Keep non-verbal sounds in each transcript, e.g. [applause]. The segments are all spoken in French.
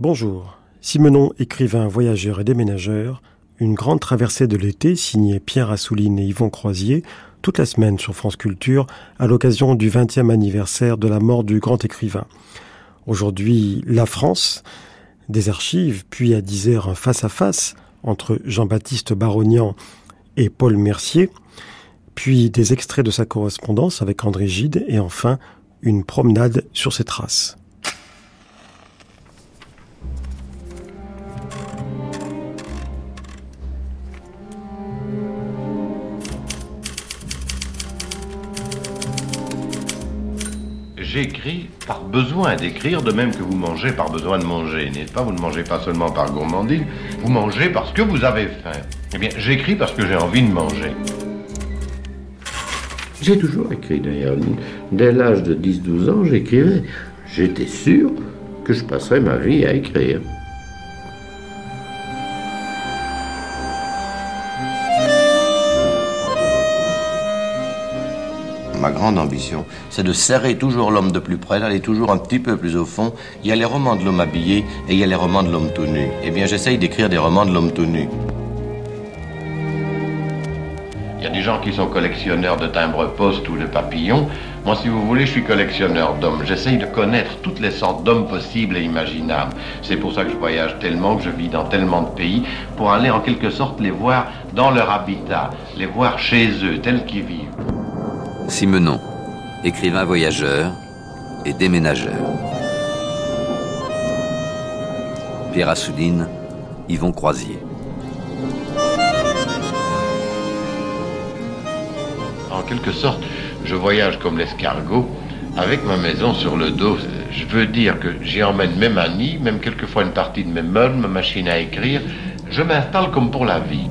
Bonjour, Simenon, écrivain, voyageur et déménageur, une grande traversée de l'été signée Pierre Assouline et Yvon Croisier, toute la semaine sur France Culture, à l'occasion du 20e anniversaire de la mort du grand écrivain. Aujourd'hui, la France, des archives, puis à 10 heures un face-à-face entre Jean-Baptiste Barognan et Paul Mercier, puis des extraits de sa correspondance avec André Gide, et enfin une promenade sur ses traces. J'écris par besoin d'écrire, de même que vous mangez par besoin de manger, n'est-ce pas? Vous ne mangez pas seulement par gourmandise, vous mangez parce que vous avez faim. Eh bien, j'écris parce que j'ai envie de manger. J'ai toujours écrit d'ailleurs. Dès l'âge de 10-12 ans, j'écrivais. J'étais sûr que je passerais ma vie à écrire. Ma grande ambition, c'est de serrer toujours l'homme de plus près, d'aller toujours un petit peu plus au fond. Il y a les romans de l'homme habillé et il y a les romans de l'homme tout nu. Eh bien, j'essaye d'écrire des romans de l'homme tout nu. Il y a des gens qui sont collectionneurs de timbres-poste ou de papillons. Moi, si vous voulez, je suis collectionneur d'hommes. J'essaye de connaître toutes les sortes d'hommes possibles et imaginables. C'est pour ça que je voyage tellement, que je vis dans tellement de pays, pour aller en quelque sorte les voir dans leur habitat, les voir chez eux, tels qu'ils vivent. Simenon, écrivain voyageur et déménageur. Pierre Assouline, Yvon Croisier. En quelque sorte, je voyage comme l'escargot, avec ma maison sur le dos. Je veux dire que j'y emmène mes manies, même quelquefois une partie de mes meubles, ma machine à écrire. Je m'installe comme pour la vie.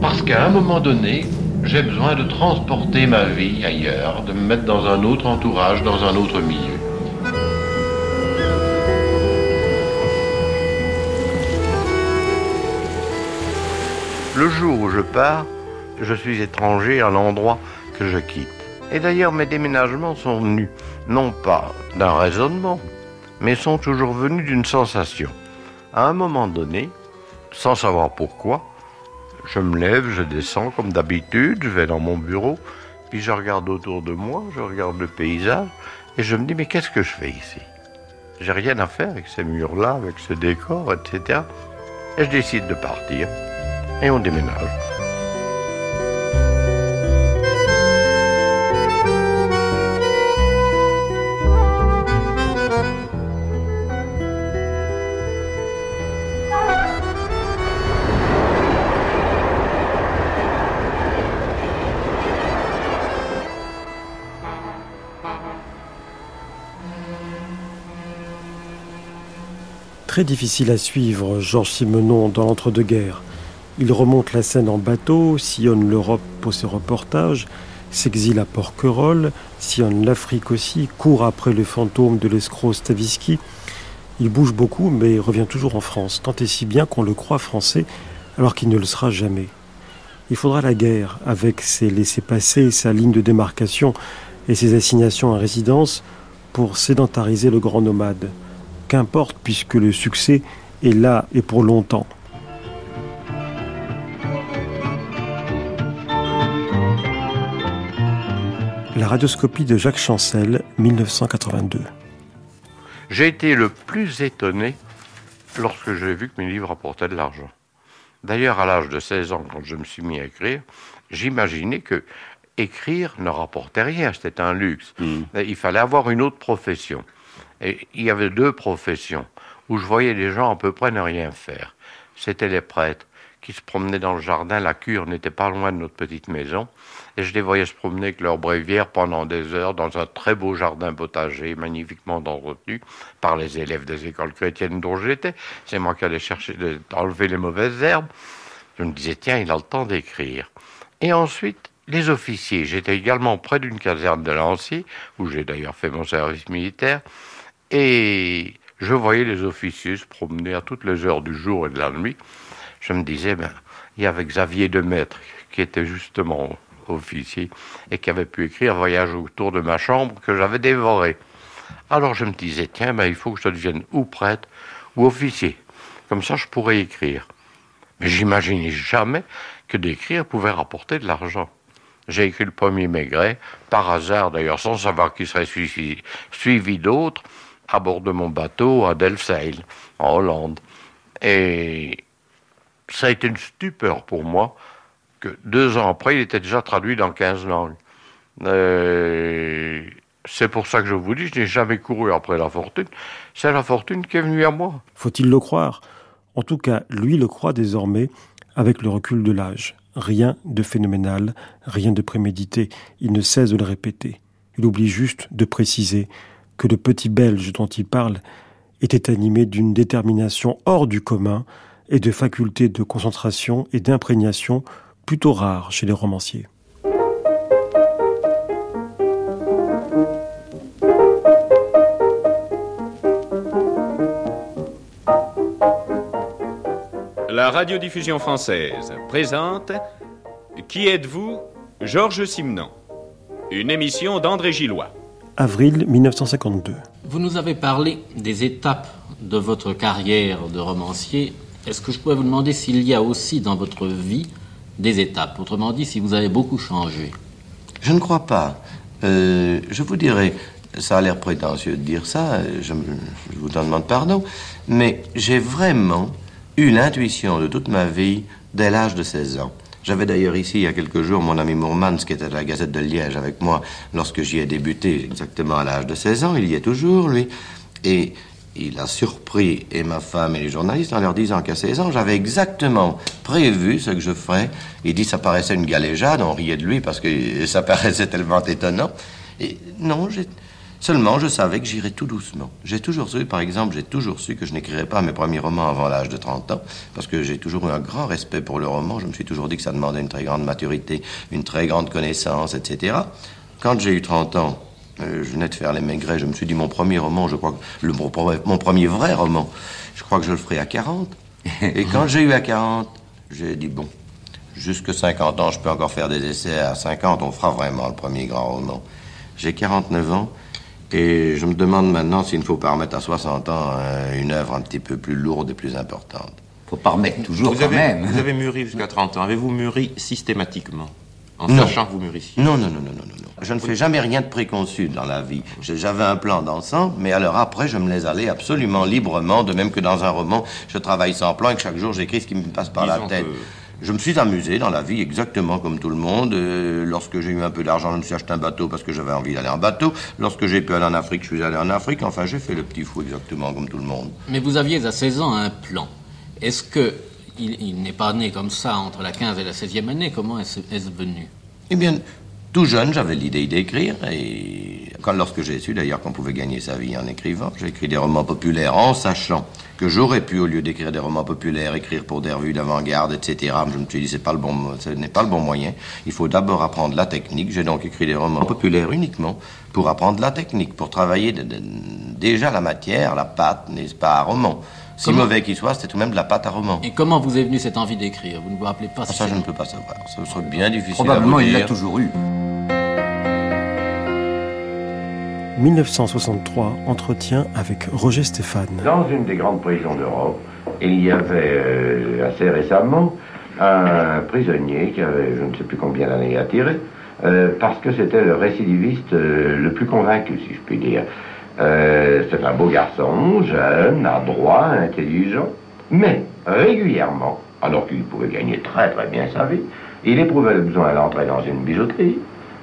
Parce qu'à un moment donné, j'ai besoin de transporter ma vie ailleurs, de me mettre dans un autre entourage, dans un autre milieu. Le jour où je pars, je suis étranger à l'endroit que je quitte. Et d'ailleurs, mes déménagements sont venus, non pas d'un raisonnement, mais sont toujours venus d'une sensation. À un moment donné, sans savoir pourquoi, je me lève, je descends comme d'habitude, je vais dans mon bureau, puis je regarde autour de moi, je regarde le paysage, et je me dis, mais qu'est-ce que je fais ici? J'ai rien à faire avec ces murs-là, avec ce décor, etc. Et je décide de partir, et on déménage. Difficile à suivre, Georges Simenon, dans l'entre-deux-guerres. Il remonte la Seine en bateau, sillonne l'Europe pour ses reportages, s'exile à Porquerolles, sillonne l'Afrique aussi, court après le fantôme de l'escroc Stavisky. Il bouge beaucoup, mais revient toujours en France, tant et si bien qu'on le croit français, alors qu'il ne le sera jamais. Il faudra la guerre, avec ses laissés-passer, sa ligne de démarcation et ses assignations à résidence, pour sédentariser le grand nomade qu'importe puisque le succès est là et pour longtemps. La radioscopie de Jacques Chancel, 1982. J'ai été le plus étonné lorsque j'ai vu que mes livres apportaient de l'argent. D'ailleurs, à l'âge de 16 ans, quand je me suis mis à écrire, j'imaginais que écrire ne rapportait rien, c'était un luxe. Hmm. Il fallait avoir une autre profession. Et il y avait deux professions où je voyais les gens à peu près ne rien faire. C'étaient les prêtres qui se promenaient dans le jardin. La cure n'était pas loin de notre petite maison. Et je les voyais se promener avec leur brévière pendant des heures dans un très beau jardin potager, magnifiquement entretenu par les élèves des écoles chrétiennes dont j'étais. C'est moi qui allais chercher d'enlever les mauvaises herbes. Je me disais, tiens, il a le temps d'écrire. Et ensuite, les officiers. J'étais également près d'une caserne de Lancy, où j'ai d'ailleurs fait mon service militaire. Et je voyais les officiers se promener à toutes les heures du jour et de la nuit. Je me disais, ben, il y avait Xavier Maître qui était justement officier et qui avait pu écrire Voyage autour de ma chambre que j'avais dévoré. Alors je me disais, tiens, ben, il faut que je devienne ou prêtre ou officier. Comme ça, je pourrais écrire. Mais j'imaginais jamais que d'écrire pouvait rapporter de l'argent. J'ai écrit le premier Maigret, par hasard d'ailleurs, sans savoir qu'il serait suivi d'autres, à bord de mon bateau à Delfzijl, en Hollande. Et ça a été une stupeur pour moi que deux ans après, il était déjà traduit dans 15 langues. Euh, c'est pour ça que je vous dis, je n'ai jamais couru après la fortune. C'est la fortune qui est venue à moi. Faut-il le croire? En tout cas, lui le croit désormais avec le recul de l'âge. Rien de phénoménal, rien de prémédité. Il ne cesse de le répéter. Il oublie juste de préciser que le petit Belge dont il parle était animé d'une détermination hors du commun et de facultés de concentration et d'imprégnation plutôt rares chez les romanciers. La radiodiffusion française présente Qui êtes-vous? Georges Simenon. Une émission d'André Gillois. Avril 1952. Vous nous avez parlé des étapes de votre carrière de romancier. Est-ce que je pourrais vous demander s'il y a aussi dans votre vie des étapes? Autrement dit, si vous avez beaucoup changé Je ne crois pas. Euh, je vous dirais, ça a l'air prétentieux de dire ça, je, je vous en demande pardon, mais j'ai vraiment eu l'intuition de toute ma vie dès l'âge de 16 ans. J'avais d'ailleurs ici, il y a quelques jours, mon ami Mourmans, qui était à la Gazette de Liège avec moi lorsque j'y ai débuté, exactement à l'âge de 16 ans. Il y est toujours, lui. Et il a surpris et ma femme et les journalistes en leur disant qu'à 16 ans, j'avais exactement prévu ce que je ferais. Il dit ça paraissait une galéjade, on riait de lui parce que ça paraissait tellement étonnant. Et non, j'ai Seulement, je savais que j'irais tout doucement. J'ai toujours su, par exemple, j'ai toujours su que je n'écrirais pas mes premiers romans avant l'âge de 30 ans, parce que j'ai toujours eu un grand respect pour le roman. Je me suis toujours dit que ça demandait une très grande maturité, une très grande connaissance, etc. Quand j'ai eu 30 ans, euh, je venais de faire Les Maigrets, je me suis dit, mon premier roman, je crois que le, mon premier vrai roman, je crois que je le ferai à 40. Et quand j'ai eu à 40, j'ai dit, bon, jusque 50 ans, je peux encore faire des essais. À 50, on fera vraiment le premier grand roman. J'ai 49 ans. Et je me demande maintenant s'il ne faut pas remettre à 60 ans euh, une œuvre un petit peu plus lourde et plus importante. Faut pas remettre toujours vous quand avez, même. Vous avez mûri jusqu'à [laughs] 30 ans. Avez-vous mûri systématiquement En sachant que vous mûrissiez Non, non, non, non, non, non. Je ne fais jamais rien de préconçu dans la vie. J'avais un plan d'ensemble, mais alors après, je me laisse aller absolument librement, de même que dans un roman, je travaille sans plan et que chaque jour, j'écris ce qui me passe par Disons la tête. que- Je me suis amusé dans la vie exactement comme tout le monde. Euh, lorsque j'ai eu un peu d'argent, je me suis acheté un bateau parce que j'avais envie d'aller en bateau. Lorsque j'ai pu aller en Afrique, je suis allé en Afrique. Enfin, j'ai fait le petit fou exactement comme tout le monde. Mais vous aviez à 16 ans un plan. Est-ce que il, il n'est pas né comme ça entre la 15 et la 16e année? Comment est-ce est-ce venu? Eh bien, tout jeune, j'avais l'idée d'écrire. Et quand, lorsque j'ai su d'ailleurs qu'on pouvait gagner sa vie en écrivant, j'ai écrit des romans populaires en sachant que j'aurais pu, au lieu d'écrire des romans populaires, écrire pour des revues d'avant-garde, etc. Je me suis dit, c'est pas le bon, ce n'est pas le bon moyen. Il faut d'abord apprendre la technique. J'ai donc écrit des romans populaires uniquement pour apprendre la technique, pour travailler de- de- déjà la matière, la pâte, n'est-ce pas, à roman. Si Comment- mauvais qu'il soit, c'était tout de même de la pâte à roman. Et comment vous est venue cette envie d'écrire? Vous ne vous rappelez pas Ah, si ça, je ne peux pas savoir. Ce serait bien difficile Probablement, à vous il l'a toujours eu. 1963, entretien avec Roger Stéphane. Dans une des grandes prisons d'Europe, il y avait euh, assez récemment un prisonnier qui avait je ne sais plus combien d'années à tirer, euh, parce que c'était le récidiviste euh, le plus convaincu, si je puis dire. C'est un beau garçon, jeune, adroit, intelligent, mais régulièrement, alors qu'il pouvait gagner très très bien sa vie, il éprouvait le besoin d'entrer dans une bijouterie,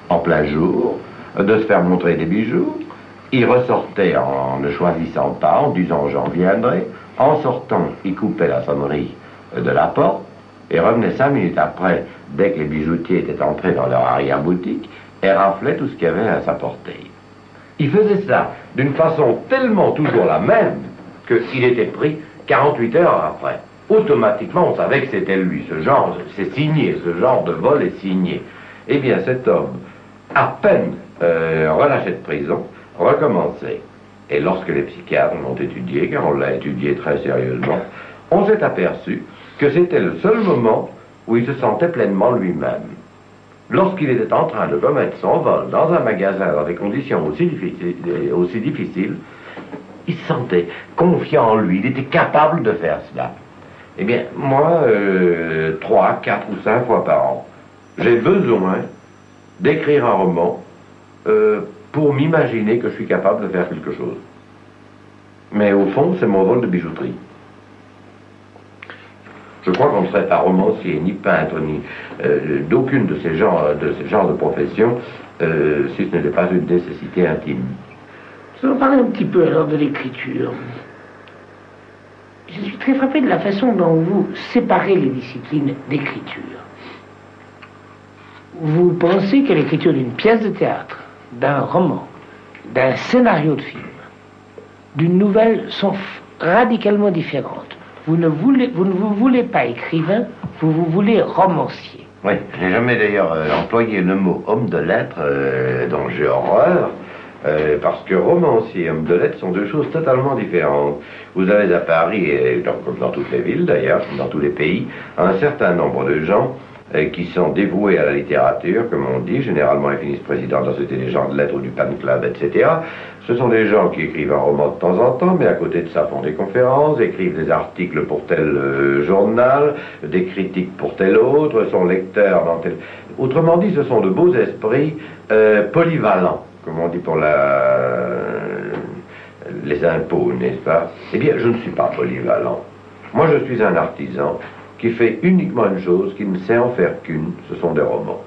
en plein jour, de se faire montrer des bijoux. Il ressortait en ne choisissant pas, en disant j'en viendrai. En sortant, il coupait la sonnerie de la porte et revenait cinq minutes après, dès que les bijoutiers étaient entrés dans leur arrière-boutique, et raflait tout ce qu'il y avait à sa portée. Il faisait ça d'une façon tellement toujours la même qu'il était pris 48 heures après. Automatiquement, on savait que c'était lui. Ce genre, c'est signé, ce genre de vol est signé. Eh bien, cet homme, à peine euh, relâché de prison, recommençait. Et lorsque les psychiatres l'ont étudié, car on l'a étudié très sérieusement, on s'est aperçu que c'était le seul moment où il se sentait pleinement lui-même. lorsqu'il était en train de commettre son vol dans un magasin dans des conditions aussi difficiles, difficiles il se sentait confiant en lui, il était capable de faire cela. Eh bien, moi, euh, trois, quatre ou cinq fois par an, j'ai besoin d'écrire un roman euh, pour m'imaginer que je suis capable de faire quelque chose. Mais au fond, c'est mon vol de bijouterie. Je crois qu'on ne serait pas romancier, ni peintre, ni euh, d'aucune de ces genres de, ces de professions si ce n'était pas une nécessité intime. Nous allons parler un petit peu alors de l'écriture. Je suis très frappé de la façon dont vous séparez les disciplines d'écriture. Vous pensez que l'écriture d'une pièce de théâtre, d'un roman, d'un scénario de film, d'une nouvelle sont radicalement différentes. Vous ne, voulez, vous ne vous voulez pas écrivain, vous vous voulez romancier. Oui, je n'ai jamais d'ailleurs euh, employé le mot homme de lettres, euh, dont j'ai horreur. Euh, parce que romancier et homme de lettres sont deux choses totalement différentes. Vous avez à Paris, et comme dans toutes les villes d'ailleurs, dans tous les pays, un certain nombre de gens qui sont dévoués à la littérature, comme on dit, généralement ils finissent président de la Société des gens de lettres ou du Pan Club, etc. Ce sont des gens qui écrivent un roman de temps en temps, mais à côté de ça font des conférences, écrivent des articles pour tel euh, journal, des critiques pour tel autre, sont lecteurs dans tel... Autrement dit, ce sont de beaux esprits polyvalents comme on dit pour les impôts, n'est-ce pas? Eh bien, je ne suis pas polyvalent. Moi, je suis un artisan qui fait uniquement une chose, qui ne sait en faire qu'une, ce sont des romans.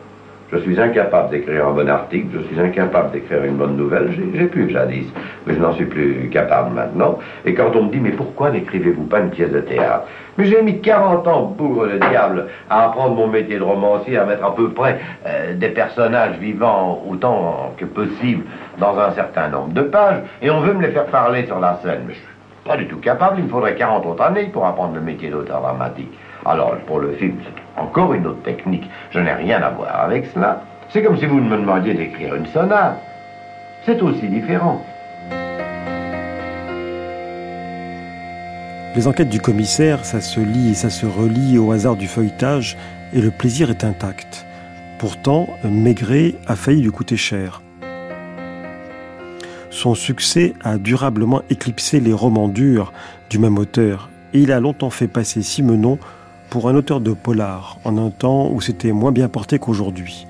Je suis incapable d'écrire un bon article, je suis incapable d'écrire une bonne nouvelle, j'ai pu jadis, mais je n'en suis plus capable maintenant. Et quand on me dit, mais pourquoi n'écrivez-vous pas une pièce de théâtre? Mais j'ai mis 40 ans, bourre le diable, à apprendre mon métier de romancier, à mettre à peu près euh, des personnages vivants autant que possible dans un certain nombre de pages, et on veut me les faire parler sur la scène. Mais je suis pas du tout capable, il me faudrait 40 autres années pour apprendre le métier d'auteur dramatique. Alors, pour le film, c'est encore une autre technique. Je n'ai rien à voir avec cela. C'est comme si vous me demandiez d'écrire une sonate. C'est aussi différent. Les enquêtes du commissaire, ça se lit et ça se relit au hasard du feuilletage, et le plaisir est intact. Pourtant, Maigret a failli lui coûter cher. Son succès a durablement éclipsé les romans durs du même auteur, et il a longtemps fait passer Simenon pour un auteur de polar, en un temps où c'était moins bien porté qu'aujourd'hui.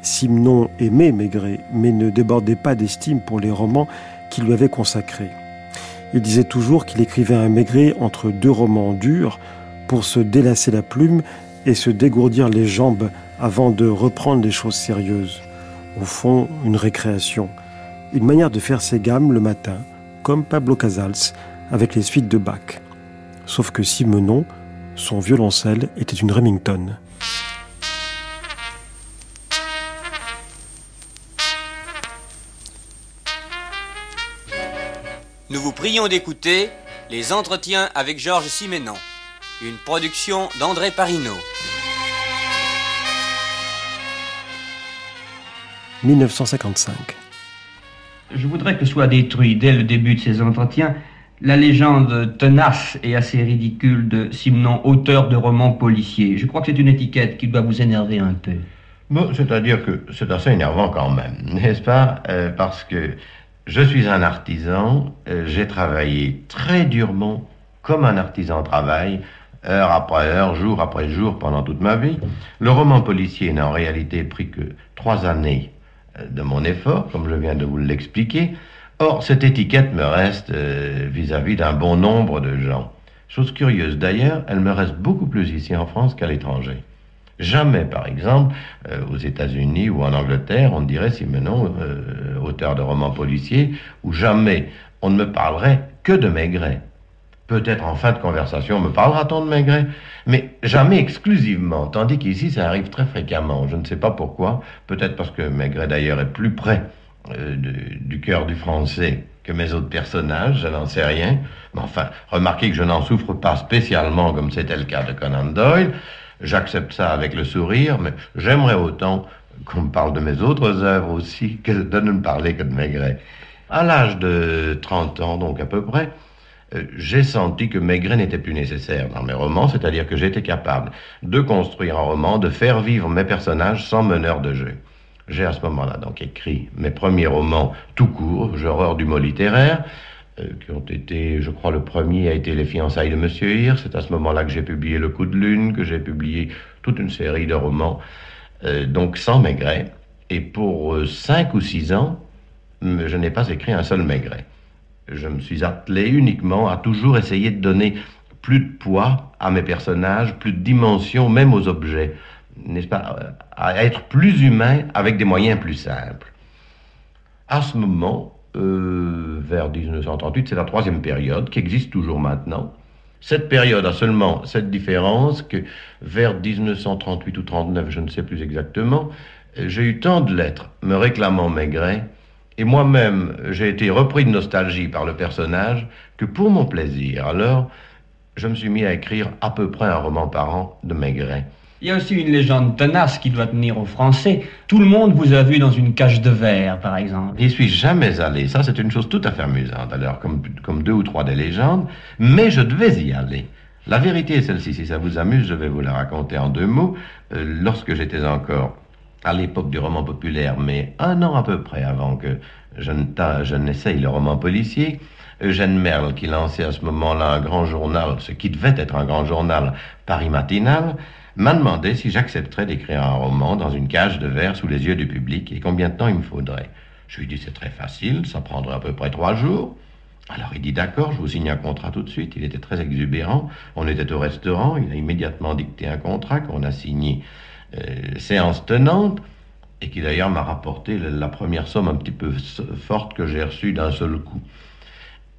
Simenon aimait Maigret, mais ne débordait pas d'estime pour les romans qu'il lui avait consacrés. Il disait toujours qu'il écrivait un Maigret entre deux romans durs pour se délasser la plume et se dégourdir les jambes avant de reprendre les choses sérieuses. Au fond, une récréation, une manière de faire ses gammes le matin, comme Pablo Casals avec les suites de Bach. Sauf que Simenon, son violoncelle était une Remington. Nous vous prions d'écouter Les Entretiens avec Georges Simenon, une production d'André Parino. 1955. Je voudrais que soit détruit dès le début de ces entretiens la légende tenace et assez ridicule de Simenon, auteur de romans policiers. Je crois que c'est une étiquette qui doit vous énerver un peu. Bon, c'est-à-dire que c'est assez énervant quand même, n'est-ce pas? Euh, Parce que je suis un artisan, euh, j'ai travaillé très durement, comme un artisan travaille, heure après heure, jour après jour, pendant toute ma vie. Le roman policier n'a en réalité pris que trois années euh, de mon effort, comme je viens de vous l'expliquer. Or, cette étiquette me reste euh, vis-à-vis d'un bon nombre de gens. Chose curieuse d'ailleurs, elle me reste beaucoup plus ici en France qu'à l'étranger. Jamais, par exemple, euh, aux États-Unis ou en Angleterre, on dirait Simenon, euh, auteur de romans policiers, ou jamais on ne me parlerait que de Maigret. Peut-être en fin de conversation me parlera-t-on de Maigret, mais jamais exclusivement, tandis qu'ici ça arrive très fréquemment. Je ne sais pas pourquoi, peut-être parce que Maigret d'ailleurs est plus près euh, du cœur du français que mes autres personnages, je n'en sais rien. Mais enfin, remarquez que je n'en souffre pas spécialement comme c'était le cas de Conan Doyle. J'accepte ça avec le sourire, mais j'aimerais autant qu'on me parle de mes autres œuvres aussi [laughs] que de ne me parler que de Maigret. À l'âge de 30 ans, donc à peu près, euh, j'ai senti que Maigret n'était plus nécessaire dans mes romans, c'est-à-dire que j'étais capable de construire un roman, de faire vivre mes personnages sans meneur de jeu. J'ai à ce moment-là donc écrit mes premiers romans tout court, genre du mot littéraire, euh, qui ont été, je crois, le premier a été Les fiançailles de Monsieur Hir. C'est à ce moment-là que j'ai publié Le coup de lune, que j'ai publié toute une série de romans, euh, donc sans Maigret. Et pour euh, cinq ou six ans, je n'ai pas écrit un seul Maigret. Je me suis attelé uniquement à toujours essayer de donner plus de poids à mes personnages, plus de dimension même aux objets, n'est-ce pas, à être plus humain avec des moyens plus simples. À ce moment, euh, vers 1938, c'est la troisième période qui existe toujours maintenant. Cette période a seulement cette différence que vers 1938 ou 39, je ne sais plus exactement, j'ai eu tant de lettres me réclamant Maigret, et moi-même j'ai été repris de nostalgie par le personnage, que pour mon plaisir, alors, je me suis mis à écrire à peu près un roman par an de Maigret. Il y a aussi une légende tenace qui doit tenir aux Français. Tout le monde vous a vu dans une cage de verre, par exemple. N'y suis jamais allé. Ça, c'est une chose tout à fait amusante, alors, comme, deux ou trois des légendes. Mais je devais y aller. La vérité est celle-ci. Si ça vous amuse, je vais vous la raconter en deux mots. Euh, lorsque j'étais encore à l'époque du roman populaire, mais un an à peu près avant que je n'essaye le roman policier, Eugène Merle, qui lançait à ce moment-là un grand journal, ce qui devait être un grand journal, Paris Matinal, m'a demandé si j'accepterais d'écrire un roman dans une cage de verre sous les yeux du public et combien de temps il me faudrait. Je lui ai dit c'est très facile, ça prendrait à peu près trois jours. Alors il dit d'accord, je vous signe un contrat tout de suite. Il était très exubérant. On était au restaurant, il a immédiatement dicté un contrat qu'on a signé euh, séance tenante et qui d'ailleurs m'a rapporté la première somme un petit peu forte que j'ai reçue d'un seul coup.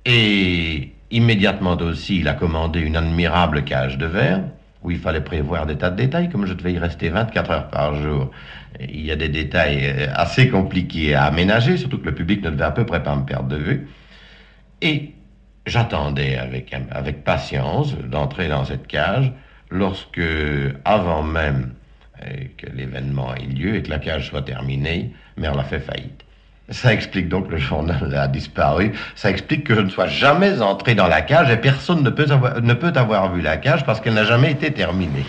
Et immédiatement aussi, il a commandé une admirable cage de verre où il fallait prévoir des tas de détails, comme je devais y rester 24 heures par jour. Il y a des détails euh, assez compliqués à aménager, surtout que le public ne devait à peu près pas me perdre de vue. Et j'attendais avec, patience d'entrer dans cette cage lorsque, avant même euh, que l'événement ait lieu et que la cage soit terminée, Merle a fait faillite. Ça explique donc le journal a disparu. Ça explique que je ne sois jamais entré dans la cage et personne ne peut avoir, ne peut avoir vu la cage parce qu'elle n'a jamais été terminée.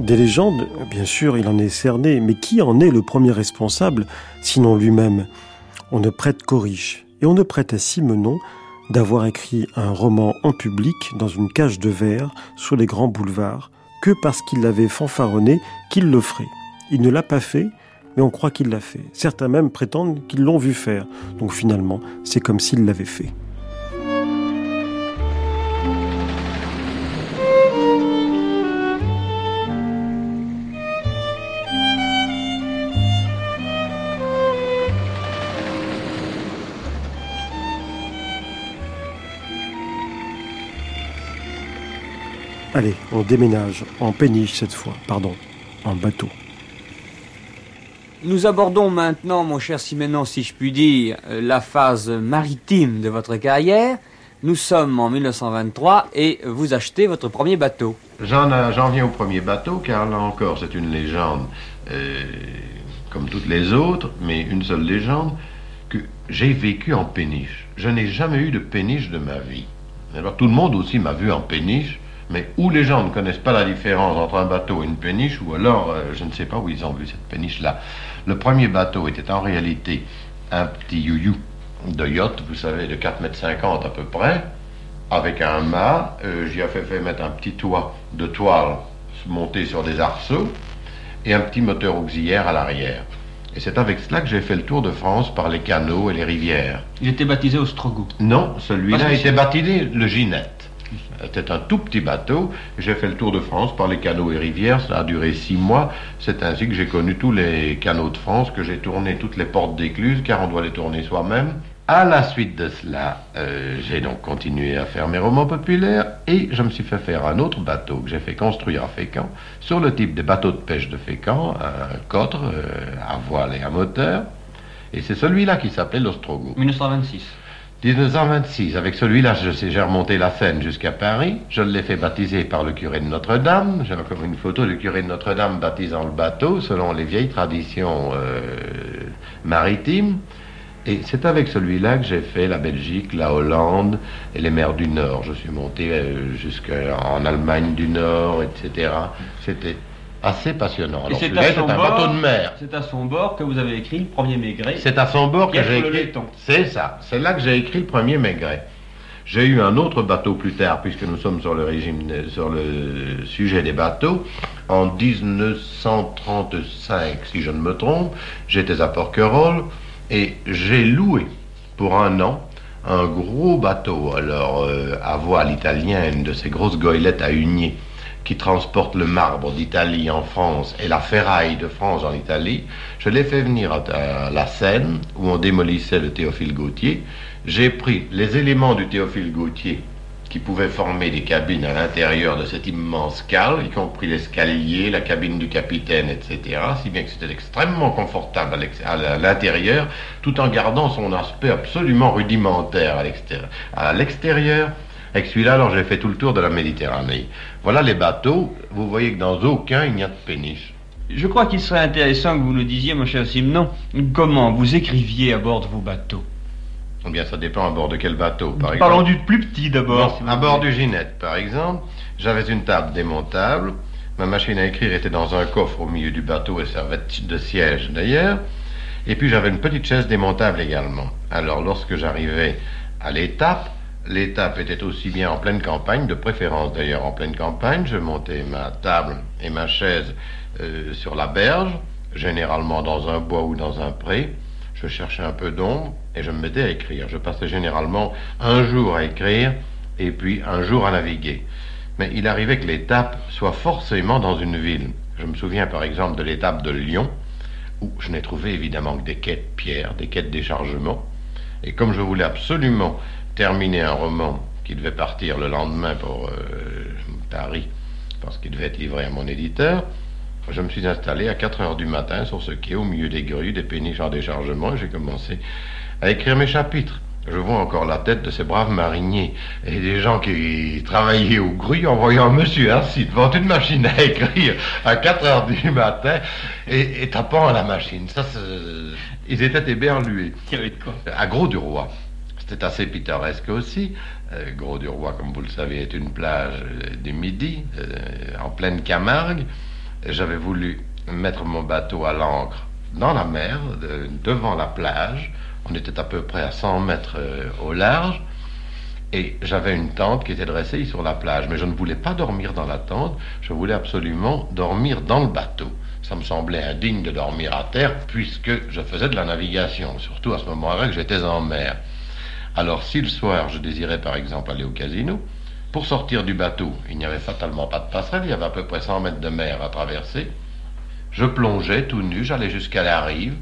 Des légendes, bien sûr, il en est cerné, mais qui en est le premier responsable, sinon lui-même? On ne prête qu'aux riches et on ne prête à Simenon d'avoir écrit un roman en public dans une cage de verre sur les grands boulevards que parce qu'il l'avait fanfaronné qu'il le ferait. Il ne l'a pas fait, mais on croit qu'il l'a fait. Certains même prétendent qu'ils l'ont vu faire. Donc finalement, c'est comme s'il l'avait fait. Allez, on déménage, en péniche cette fois, pardon, en bateau. Nous abordons maintenant, mon cher Siménon, si je puis dire, la phase maritime de votre carrière. Nous sommes en 1923 et vous achetez votre premier bateau. J'en viens au premier bateau, car là encore, c'est une légende, euh, comme toutes les autres, mais une seule légende, que j'ai vécu en péniche. Je n'ai jamais eu de péniche de ma vie. Alors tout le monde aussi m'a vu en péniche, mais où les gens ne connaissent pas la différence entre un bateau et une péniche, ou alors euh, je ne sais pas où ils ont vu cette péniche-là. Le premier bateau était en réalité un petit you de yacht, vous savez, de 4,50 mètres à peu près, avec un mât. Euh, j'y ai fait, fait mettre un petit toit de toile monté sur des arceaux et un petit moteur auxiliaire à l'arrière. Et c'est avec cela que j'ai fait le tour de France par les canaux et les rivières. Il était baptisé Ostrogoth. Non, celui-là était baptisé le Ginette. C'était un tout petit bateau. J'ai fait le tour de France par les canaux et rivières. Ça a duré six mois. C'est ainsi que j'ai connu tous les canaux de France, que j'ai tourné toutes les portes d'écluse, car on doit les tourner soi-même. À la suite de cela, euh, j'ai donc continué à faire mes romans populaires et je me suis fait faire un autre bateau que j'ai fait construire à Fécamp, sur le type des bateaux de pêche de Fécamp, un cotre euh, à voile et à moteur. Et c'est celui-là qui s'appelait l'Ostrogo. 1926. 1926, avec celui-là, j'ai remonté la Seine jusqu'à Paris. Je l'ai fait baptiser par le curé de Notre-Dame. J'ai encore une photo du curé de Notre-Dame baptisant le bateau, selon les vieilles traditions euh, maritimes. Et c'est avec celui-là que j'ai fait la Belgique, la Hollande et les mers du Nord. Je suis monté euh, jusqu'en Allemagne du Nord, etc. C'était assez passionnant. Alors c'est à son un bord- bateau de mer. C'est à son bord que vous avez écrit le premier Maigret. C'est à son bord que j'ai écrit. C'est ça. C'est là que j'ai écrit le premier Maigret. J'ai eu un autre bateau plus tard, puisque nous sommes sur le régime, sur le sujet des bateaux. En 1935, si je ne me trompe, j'étais à Porquerolles et j'ai loué pour un an un gros bateau, alors euh, à voile italienne, de ces grosses goélettes à huniers qui transportent le marbre d'Italie en France et la ferraille de France en Italie. Je l'ai fait venir à, la Seine, où on démolissait le Théophile Gautier. J'ai pris les éléments du Théophile Gautier qui pouvaient former des cabines à l'intérieur de cette immense cale, y compris l'escalier, la cabine du capitaine, etc., si bien que c'était extrêmement confortable à l'intérieur, tout en gardant son aspect absolument rudimentaire à l'extérieur. Avec celui-là, alors j'ai fait tout le tour de la Méditerranée. Voilà les bateaux, vous voyez que dans aucun il n'y a de péniche. Je crois qu'il serait intéressant que vous nous disiez, mon cher Simon, comment vous écriviez à bord de vos bateaux. Eh bien, ça dépend à bord de quel bateau, par exemple. Parlons du plus petit d'abord. Si à bord du Ginette, par exemple, j'avais une table démontable. Ma machine à écrire était dans un coffre au milieu du bateau et servait de siège d'ailleurs. Et puis j'avais une petite chaise démontable également. Alors lorsque j'arrivais à l'étape, l'étape était aussi bien en pleine campagne, de préférence d'ailleurs en pleine campagne, je montais ma table et ma chaise euh, sur la berge, généralement dans un bois ou dans un pré. Je cherchais un peu d'ombre et je me mettais à écrire. Je passais généralement un jour à écrire et puis un jour à naviguer. Mais il arrivait que l'étape soit forcément dans une ville. Je me souviens par exemple de l'étape de Lyon, où je n'ai trouvé évidemment que des quais de pierre, des de déchargement. Et comme je voulais absolument terminer un roman qui devait partir le lendemain pour euh, Paris, parce qu'il devait être livré à mon éditeur, je me suis installé à 4 heures du matin sur ce quai au milieu des grues, des péniches en déchargement, et j'ai commencé à écrire mes chapitres. Je vois encore la tête de ces braves mariniers et des gens qui travaillaient aux grues en voyant un monsieur assis devant une machine à écrire à 4 heures du matin et, et tapant à la machine. Ça, ils étaient éberlués. À Gros-du-Roi. C'était assez pittoresque aussi. Euh, Gros-du-Roi, comme vous le savez, est une plage euh, du Midi, euh, en pleine Camargue. J'avais voulu mettre mon bateau à l'ancre dans la mer, de- devant la plage. On était à peu près à 100 mètres au large. Et j'avais une tente qui était dressée sur la plage. Mais je ne voulais pas dormir dans la tente. Je voulais absolument dormir dans le bateau. Ça me semblait indigne de dormir à terre puisque je faisais de la navigation. Surtout à ce moment-là que j'étais en mer. Alors si le soir je désirais par exemple aller au casino, pour sortir du bateau, il n'y avait fatalement pas de passerelle, il y avait à peu près 100 mètres de mer à traverser. Je plongeais tout nu, j'allais jusqu'à la rive,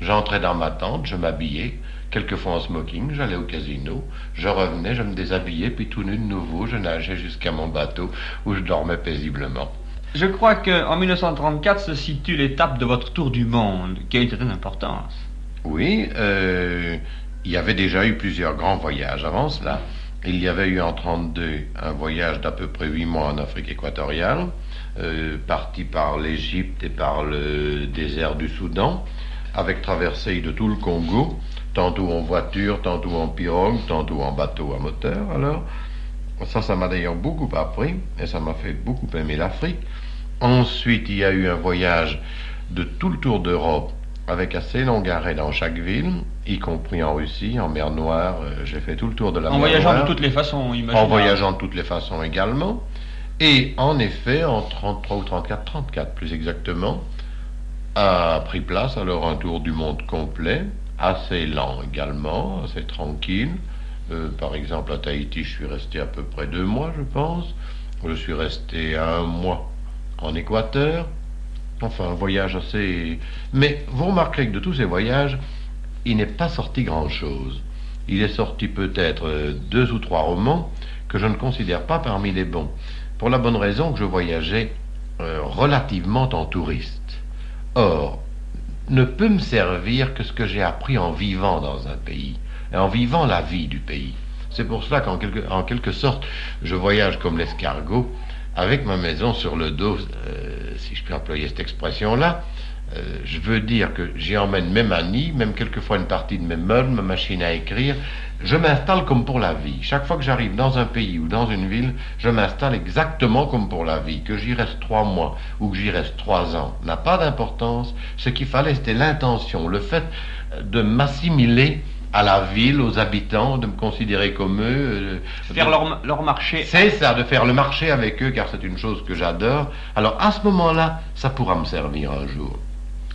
j'entrais dans ma tente, je m'habillais, quelquefois en smoking, j'allais au casino, je revenais, je me déshabillais, puis tout nu de nouveau, je nageais jusqu'à mon bateau où je dormais paisiblement. Je crois qu'en 1934 se situe l'étape de votre tour du monde, qui a une certaine importance. Oui, euh, il y avait déjà eu plusieurs grands voyages avant cela. Il y avait eu en 32 un voyage d'à peu près huit mois en Afrique équatoriale, euh, parti par l'Égypte et par le désert du Soudan, avec traversée de tout le Congo, tantôt en voiture, tantôt en pirogue, tantôt en bateau à moteur. Alors, ça, ça m'a d'ailleurs beaucoup appris et ça m'a fait beaucoup aimer l'Afrique. Ensuite, il y a eu un voyage de tout le tour d'Europe avec assez long arrêt dans chaque ville, y compris en Russie, en mer Noire. euh, J'ai fait tout le tour de la En mer voyageant Noire. de toutes les façons, En imaginez. voyageant de toutes les façons également. Et en effet, en 33 ou 34, 34 plus exactement, a pris place alors un tour du monde complet, assez lent également, assez tranquille. Euh, par exemple, à Tahiti, je suis resté à peu près deux mois, je pense. Je suis resté un mois en Équateur. Enfin, un voyage assez... Mais vous remarquerez que de tous ces voyages, il n'est pas sorti grand-chose. Il est sorti peut-être euh, deux ou trois romans que je ne considère pas parmi les bons. Pour la bonne raison que je voyageais euh, relativement en touriste. Or, ne peut me servir que ce que j'ai appris en vivant dans un pays. et en vivant la vie du pays. C'est pour cela qu'en quelque, en quelque sorte, je voyage comme l'escargot, avec ma maison sur le dos, euh, si je puis employer cette expression-là. Euh, je veux dire que j'y emmène même un même quelquefois une partie de mes meubles, ma machine à écrire. Je m'installe comme pour la vie. Chaque fois que j'arrive dans un pays ou dans une ville, je m'installe exactement comme pour la vie. Que j'y reste trois mois ou que j'y reste trois ans n'a pas d'importance. Ce qu'il fallait, c'était l'intention, le fait de m'assimiler à la ville, aux habitants, de me considérer comme eux. euh, Faire de- leur, leur marché. c'est ça, de faire le marché avec eux, car c'est une chose que j'adore. Alors à ce moment-là, ça pourra me servir un jour.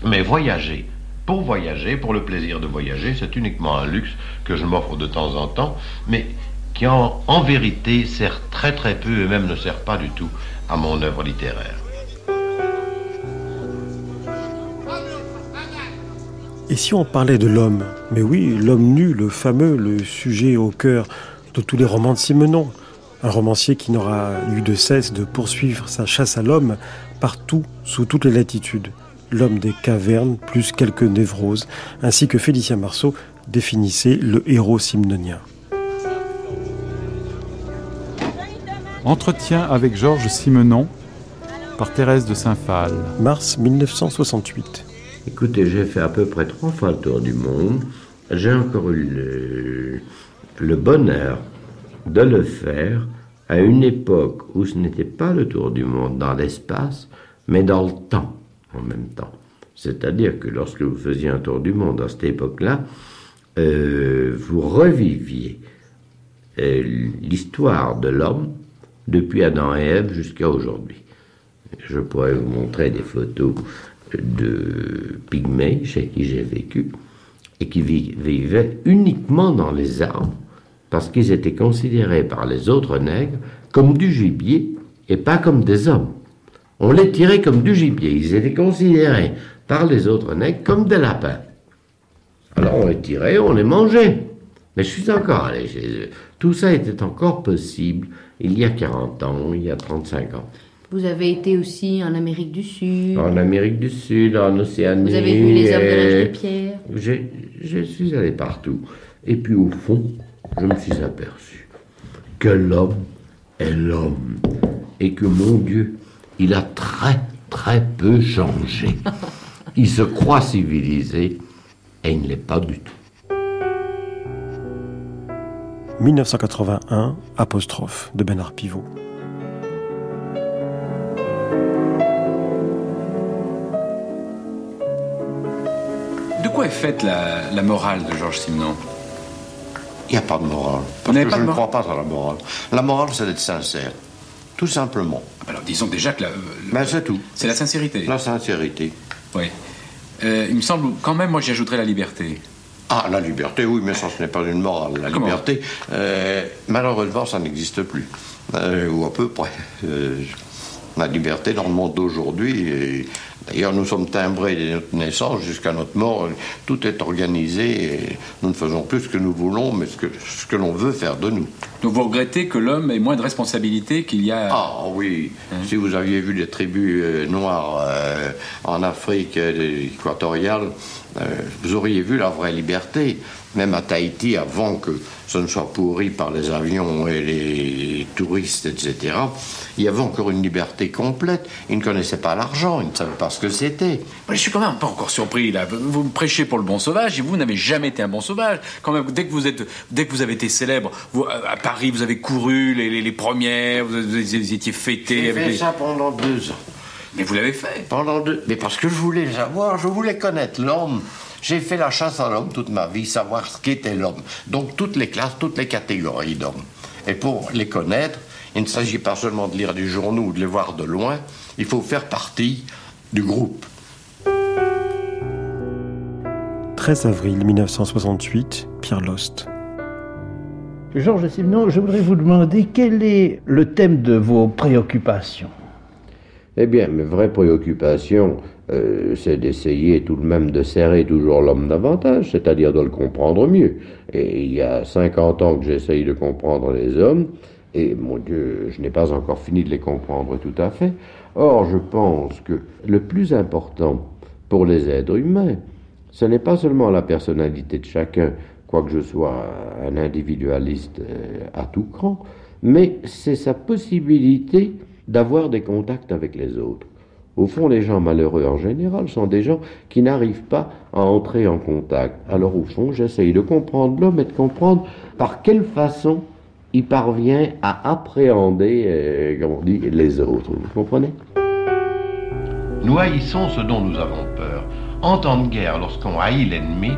Mais voyager, pour voyager, pour le plaisir de voyager, c'est uniquement un luxe que je m'offre de temps en temps, mais qui en, en vérité sert très très peu et même ne sert pas du tout à mon œuvre littéraire. Et si on parlait de l'homme Mais oui, l'homme nu, le fameux, le sujet au cœur de tous les romans de Simenon. Un romancier qui n'aura eu de cesse de poursuivre sa chasse à l'homme partout, sous toutes les latitudes. L'homme des cavernes, plus quelques névroses, ainsi que Félicien Marceau définissait le héros simnonien. Entretien avec Georges Simenon par Thérèse de Saint-Phal. Mars 1968. Écoutez, j'ai fait à peu près trois fois le tour du monde. J'ai encore eu le, bonheur de le faire à une époque où ce n'était pas le tour du monde dans l'espace, mais dans le temps en même temps. C'est-à-dire que lorsque vous faisiez un tour du monde à cette époque-là, euh, vous reviviez euh, l'histoire de l'homme depuis Adam et Ève jusqu'à aujourd'hui. Je pourrais vous montrer des photos de pygmées chez qui j'ai vécu et qui vi- vivaient uniquement dans les arbres parce qu'ils étaient considérés par les autres nègres comme du gibier et pas comme des hommes. On les tirait comme du gibier. Ils étaient considérés par les autres nègres comme des lapins. Alors on les tirait, on les mangeait. Mais je suis encore allé chez eux. Tout ça était encore possible il y a 40 ans, il y a 35 ans. Vous avez été aussi en Amérique du Sud. En Amérique du Sud, en Océanie. Vous avez vu les hommes de l'âge de pierre. Je suis allé partout. Et puis au fond, je me suis aperçu que l'homme est l'homme. Et que mon Dieu, il a très très peu changé. [laughs] Il se croit civilisé et il ne l'est pas du tout. 1981, apostrophe de Bernard Pivot. De quoi est faite la, la morale de Georges Simenon? Il n'y a pas de morale. Parce que je ne crois pas à la morale. La morale, c'est d'être sincère. Tout simplement. Alors disons déjà que la, Ben, c'est tout. c'est la sincérité. La sincérité. Oui. Euh, il me semble quand même, moi j'y ajouterais la liberté. Ah, la liberté, oui, mais ça, ce n'est pas une morale. La Comment? liberté, euh, malheureusement, ça n'existe plus. Euh, ou à peu près. La liberté dans le monde d'aujourd'hui. D'ailleurs, nous sommes timbrés dès notre naissance jusqu'à notre mort. Tout est organisé et nous ne faisons plus ce que nous voulons, mais ce que l'on veut faire de nous. Donc vous regrettez que l'homme ait moins de responsabilité qu'il y a... Ah oui, si vous aviez vu les tribus euh, noires euh, en Afrique euh, équatoriale, vous auriez vu la vraie liberté. Même à Tahiti, avant que ce ne soit pourri par les avions et les touristes, etc., il y avait encore une liberté complète. Ils ne connaissaient pas l'argent, ils ne savaient pas ce que c'était. Mais je suis quand même pas encore surpris là. Vous me prêchez pour le bon sauvage et vous n'avez jamais été un bon sauvage. Quand même, dès que vous êtes, dès que vous avez été célèbre, vous, à à Paris, vous avez couru les, les, les premières, vous, vous étiez fêté J'ai fait les- ça pendant deux ans. Mais vous l'avez fait. Pendant deux. Mais parce que je voulais savoir, je voulais connaître l'homme. J'ai fait la chasse à l'homme toute ma vie, savoir ce qu'était l'homme. Donc toutes les classes, toutes les catégories d'hommes. Et pour les connaître, il ne s'agit pas seulement de lire des journaux ou de les voir de loin, il faut faire partie du groupe. 13 avril 1968, Pierre Lost. Georges Simenon, je voudrais vous demander quel est le thème de vos préoccupations? Eh bien, mes vraies préoccupations, euh, c'est d'essayer tout de même de serrer toujours l'homme davantage, c'est-à-dire de le comprendre mieux. Et il y a 50 ans que j'essaye de comprendre les hommes, et mon Dieu, je n'ai pas encore fini de les comprendre tout à fait. Or, je pense que le plus important pour les êtres humains, ce n'est pas seulement la personnalité de chacun, quoique je sois un individualiste euh, à tout cran, mais c'est sa possibilité d'avoir des contacts avec les autres. Au fond, les gens malheureux en général sont des gens qui n'arrivent pas à entrer en contact. Alors au fond, j'essaye de comprendre l'homme et de comprendre par quelle façon il parvient à appréhender, euh, on dit, les autres. Vous comprenez? Nous haïssons ce dont nous avons peur. En temps de guerre, lorsqu'on haït l'ennemi,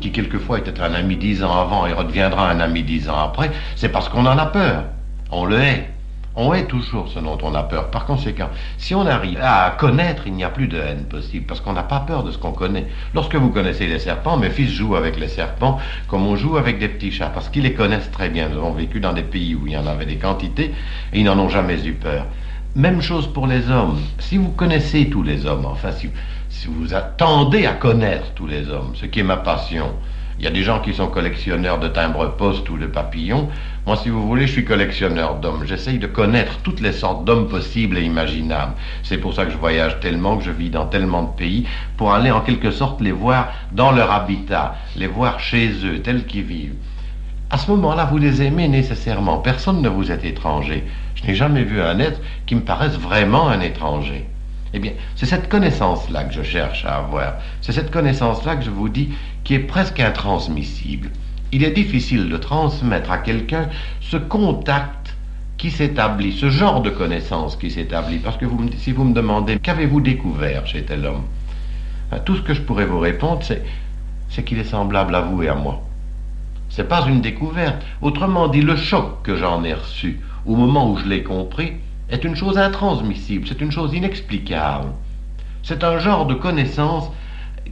qui quelquefois était un ami dix ans avant et redeviendra un ami dix ans après, c'est parce qu'on en a peur. On le hait. On hait toujours ce dont on a peur. Par conséquent, si on arrive à connaître, il n'y a plus de haine possible, parce qu'on n'a pas peur de ce qu'on connaît. Lorsque vous connaissez les serpents, mes fils jouent avec les serpents comme on joue avec des petits chats, parce qu'ils les connaissent très bien. Ils ont vécu dans des pays où il y en avait des quantités, et ils n'en ont jamais eu peur. Même chose pour les hommes. Si vous connaissez tous les hommes, enfin, si, si vous attendez à connaître tous les hommes, ce qui est ma passion, il y a des gens qui sont collectionneurs de timbres-poste ou de papillons. Moi, si vous voulez, je suis collectionneur d'hommes. J'essaye de connaître toutes les sortes d'hommes possibles et imaginables. C'est pour ça que je voyage tellement, que je vis dans tellement de pays, pour aller en quelque sorte les voir dans leur habitat, les voir chez eux, tels qu'ils vivent. À ce moment-là, vous les aimez nécessairement. Personne ne vous est étranger. Je n'ai jamais vu un être qui me paraisse vraiment un étranger. Eh bien, c'est cette connaissance-là que je cherche à avoir. C'est cette connaissance-là que je vous dis qui est presque intransmissible. Il est difficile de transmettre à quelqu'un ce contact qui s'établit, ce genre de connaissance qui s'établit. Parce que si vous me demandez qu'avez-vous découvert chez tel homme, hein, tout ce que je pourrais vous répondre, c'est, c'est qu'il est semblable à vous et à moi. C'est pas une découverte. Autrement dit, le choc que j'en ai reçu au moment où je l'ai compris, est une chose intransmissible, c'est une chose inexplicable. C'est un genre de connaissance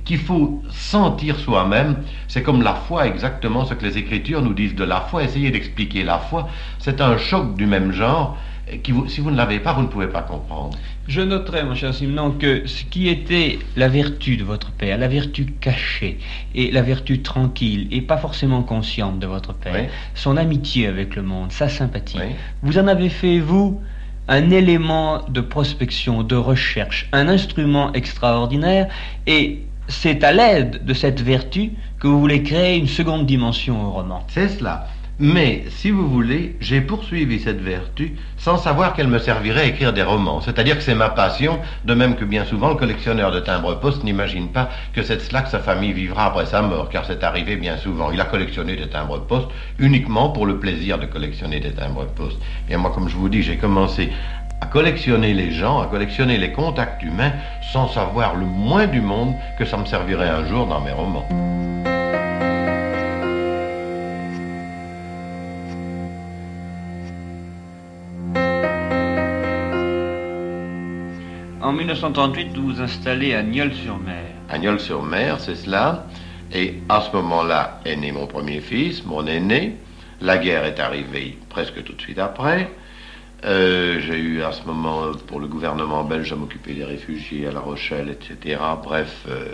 qu'il faut sentir soi-même. C'est comme la foi, exactement ce que les Écritures nous disent de la foi. Essayez d'expliquer la foi. C'est un choc du même genre qui, vous, si vous ne l'avez pas, vous ne pouvez pas comprendre. Je noterai, mon cher Simon, que ce qui était la vertu de votre père, la vertu cachée et la vertu tranquille et pas forcément consciente de votre père, son amitié avec le monde, sa sympathie, vous en avez fait, vous, un élément de prospection, de recherche, un instrument extraordinaire, et c'est à l'aide de cette vertu que vous voulez créer une seconde dimension au roman. C'est cela. Mais, si vous voulez, j'ai poursuivi cette vertu sans savoir qu'elle me servirait à écrire des romans. C'est-à-dire que c'est ma passion, de même que bien souvent le collectionneur de timbres-poste n'imagine pas que c'est cela que sa famille vivra après sa mort, car c'est arrivé bien souvent. Il a collectionné des timbres-poste uniquement pour le plaisir de collectionner des timbres-poste. Et moi, comme je vous dis, j'ai commencé à collectionner les gens, à collectionner les contacts humains, sans savoir le moins du monde que ça me servirait un jour dans mes romans. 1938, vous vous installez à Nieul-sur-Mer. À Nieul-sur-Mer, c'est cela. Et à ce moment-là est né mon premier fils, mon aîné. La guerre est arrivée presque tout de suite après. Euh, j'ai eu à ce moment, pour le gouvernement belge, à m'occuper des réfugiés à La Rochelle, etc. Bref. Euh,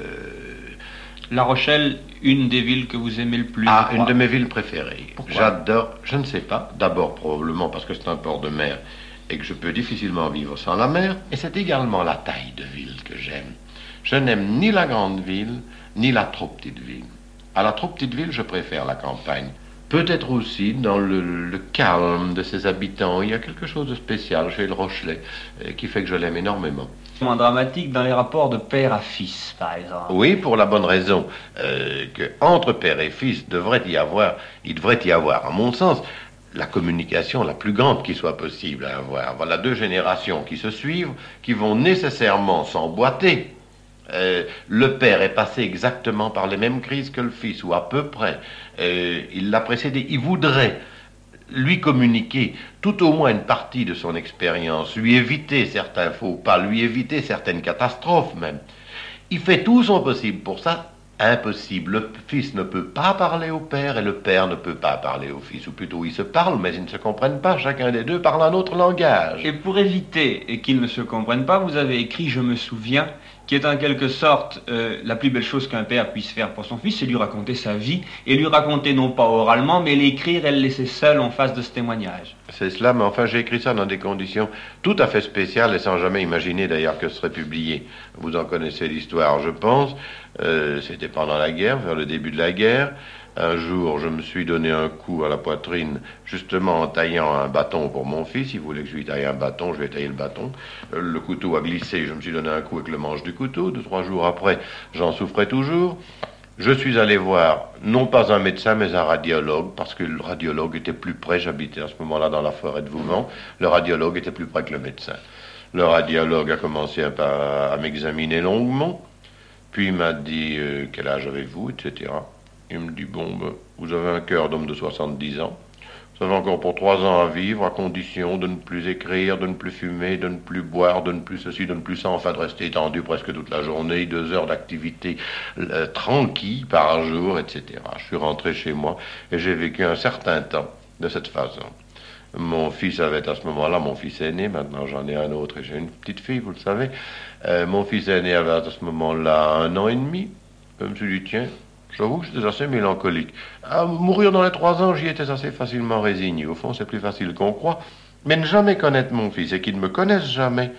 La Rochelle, une des villes que vous aimez le plus Ah, une de mes villes préférées. J'adore, je ne sais pas, d'abord probablement parce que c'est un port de mer et que je peux difficilement vivre sans la mer, et c'est également la taille de ville que j'aime. Je n'aime ni la grande ville, ni la trop petite ville. À la trop petite ville, je préfère la campagne. Peut-être aussi dans le, le calme de ses habitants. Il y a quelque chose de spécial chez le Rochelet euh, qui fait que je l'aime énormément. Moins dramatique dans les rapports de père à fils, par exemple. Oui, pour la bonne raison euh, que entre père et fils devrait y avoir, il devrait y avoir, à mon sens, la communication la plus grande qui soit possible à avoir. Voilà deux générations qui se suivent, qui vont nécessairement s'emboîter. Euh, le père est passé exactement par les mêmes crises que le fils, ou à peu près. Euh, il l'a précédé. Il voudrait lui communiquer tout au moins une partie de son expérience, lui éviter certains faux pas, lui éviter certaines catastrophes même. Il fait tout son possible pour ça. Impossible. Le fils ne peut pas parler au père et le père ne peut pas parler au fils. Ou plutôt, ils se parlent, mais ils ne se comprennent pas. Chacun des deux parle un autre langage. Et pour éviter qu'ils ne se comprennent pas, vous avez écrit Je me souviens, qui est en quelque sorte euh, la plus belle chose qu'un père puisse faire pour son fils, c'est lui raconter sa vie, et lui raconter non pas oralement, mais l'écrire et le laisser seul en face de ce témoignage. C'est cela, mais enfin j'ai écrit ça dans des conditions tout à fait spéciales et sans jamais imaginer d'ailleurs que ce serait publié. Vous en connaissez l'histoire, je pense. Euh, C'était pendant la guerre, vers le début de la guerre. Un jour, je me suis donné un coup à la poitrine, justement en taillant un bâton pour mon fils. Il voulait que je lui taille un bâton, je lui ai taillé le bâton. Euh, Le couteau a glissé, je me suis donné un coup avec le manche du couteau. Deux, trois jours après, j'en souffrais toujours. Je suis allé voir, non pas un médecin, mais un radiologue, parce que le radiologue était plus près, j'habitais à ce moment-là dans la forêt de Vouvant, le radiologue était plus près que le médecin. Le radiologue a commencé à, m'examiner longuement, puis m'a dit euh, quel âge avez-vous, etc. Il me dit bon, ben, vous avez un cœur d'homme de 70 ans, vous avez encore pour trois ans à vivre, à condition de ne plus écrire, de ne plus fumer, de ne plus boire, de ne plus ceci, de ne plus ça, enfin de rester étendu presque toute la journée, deux heures d'activité euh, tranquille par jour, etc. Je suis rentré chez moi et j'ai vécu un certain temps de cette façon. Mon fils avait à ce moment-là, mon fils aîné, maintenant j'en ai un autre et j'ai une petite fille, vous le savez. Euh, mon fils aîné avait à ce moment-là un an et demi. Je me suis dit, tiens, j'avoue que j'étais assez mélancolique. Mourir dans les trois ans, j'y étais assez facilement résigné. Au fond, c'est plus facile qu'on croit. Mais ne jamais connaître mon fils et qu'il ne me connaisse jamais